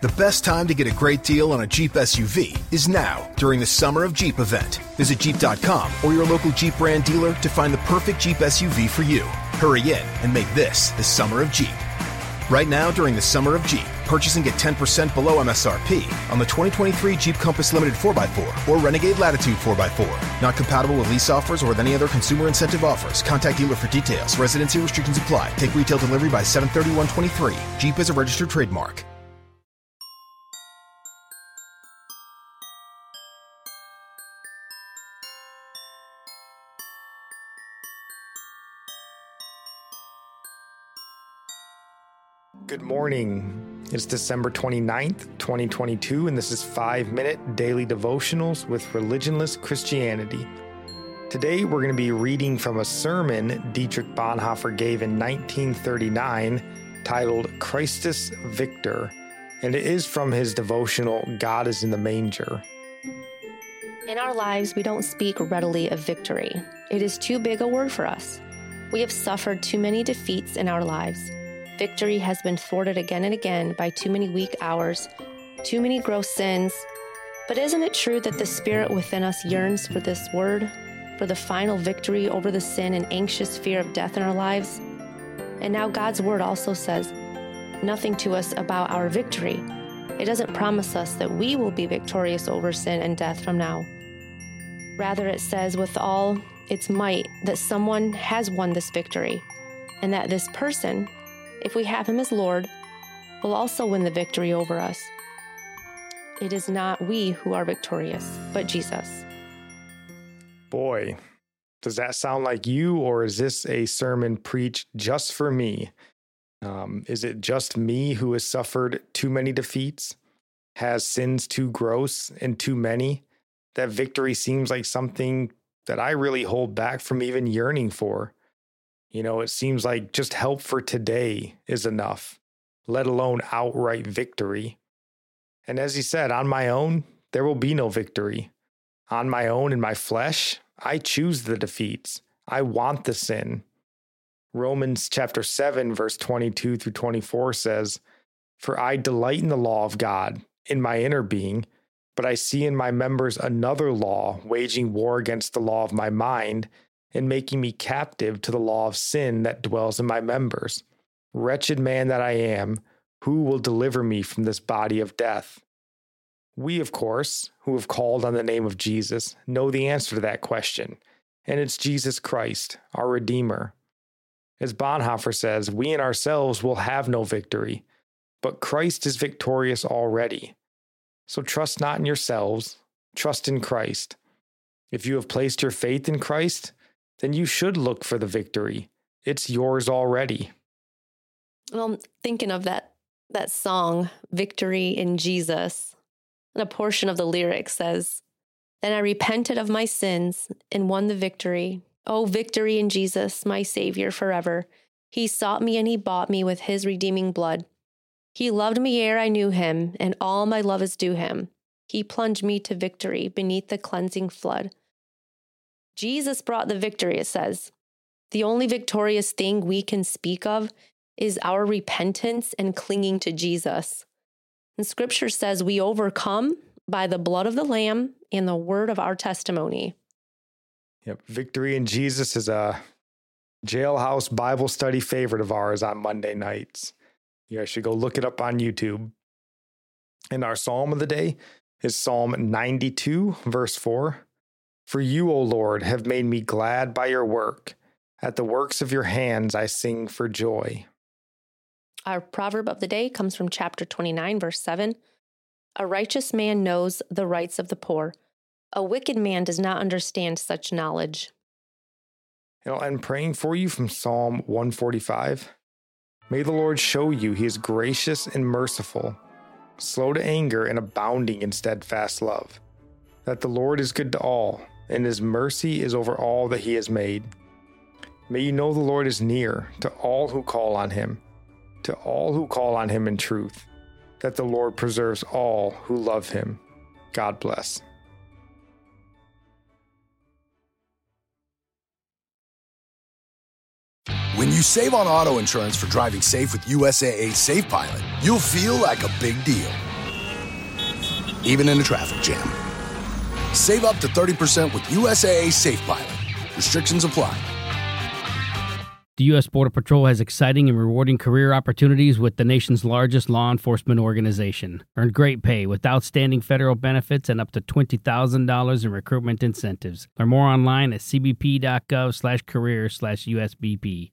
The best time to get a great deal on a Jeep SUV is now during the Summer of Jeep event. Visit Jeep.com or your local Jeep brand dealer to find the perfect Jeep SUV for you. Hurry in and make this the Summer of Jeep. Right now, during the Summer of Jeep, purchase and get 10% below MSRP on the 2023 Jeep Compass Limited 4x4 or Renegade Latitude 4x4. Not compatible with lease offers or with any other consumer incentive offers. Contact dealer for details. Residency restrictions apply. Take retail delivery by 731.23. Jeep is a registered trademark. Good morning. It's December 29th, 2022, and this is 5 Minute Daily Devotionals with Religionless Christianity. Today, we're going to be reading from a sermon Dietrich Bonhoeffer gave in 1939 titled Christus Victor, and it is from his devotional God is in the Manger. In our lives, we don't speak readily of victory. It is too big a word for us. We have suffered too many defeats in our lives. Victory has been thwarted again and again by too many weak hours, too many gross sins. But isn't it true that the spirit within us yearns for this word, for the final victory over the sin and anxious fear of death in our lives? And now God's word also says nothing to us about our victory. It doesn't promise us that we will be victorious over sin and death from now. Rather, it says with all its might that someone has won this victory, and that this person, if we have him as Lord, will also win the victory over us. It is not we who are victorious, but Jesus. Boy, does that sound like you, or is this a sermon preached just for me? Um, is it just me who has suffered too many defeats, has sins too gross and too many, that victory seems like something that I really hold back from even yearning for? You know, it seems like just help for today is enough, let alone outright victory. And as he said, on my own, there will be no victory. On my own in my flesh, I choose the defeats. I want the sin. Romans chapter 7, verse 22 through 24 says, For I delight in the law of God in my inner being, but I see in my members another law waging war against the law of my mind and making me captive to the law of sin that dwells in my members. Wretched man that I am, who will deliver me from this body of death? We, of course, who have called on the name of Jesus, know the answer to that question, and it's Jesus Christ, our Redeemer. As Bonhoeffer says, we in ourselves will have no victory, but Christ is victorious already. So trust not in yourselves, trust in Christ. If you have placed your faith in Christ, then you should look for the victory. It's yours already. Well, thinking of that that song, Victory in Jesus, and a portion of the lyrics says, Then I repented of my sins and won the victory. Oh, victory in Jesus, my Savior forever. He sought me and he bought me with his redeeming blood. He loved me ere I knew him, and all my love is due him. He plunged me to victory beneath the cleansing flood. Jesus brought the victory, it says. The only victorious thing we can speak of is our repentance and clinging to Jesus. And scripture says we overcome by the blood of the Lamb and the word of our testimony. Yep. Victory in Jesus is a jailhouse Bible study favorite of ours on Monday nights. You guys should go look it up on YouTube. And our psalm of the day is Psalm 92, verse 4. For you, O Lord, have made me glad by your work. At the works of your hands I sing for joy. Our proverb of the day comes from chapter 29, verse 7. A righteous man knows the rights of the poor. A wicked man does not understand such knowledge. And I'll end praying for you from Psalm 145. May the Lord show you he is gracious and merciful, slow to anger and abounding in steadfast love, that the Lord is good to all and his mercy is over all that he has made. May you know the Lord is near to all who call on him, to all who call on him in truth, that the Lord preserves all who love him. God bless. When you save on auto insurance for driving safe with USAA Safe Pilot, you'll feel like a big deal even in a traffic jam. Save up to 30% with USAA Safe Pilot. Restrictions apply. The U.S. Border Patrol has exciting and rewarding career opportunities with the nation's largest law enforcement organization. Earn great pay with outstanding federal benefits and up to $20,000 in recruitment incentives. Learn more online at cbp.gov slash career slash USBP.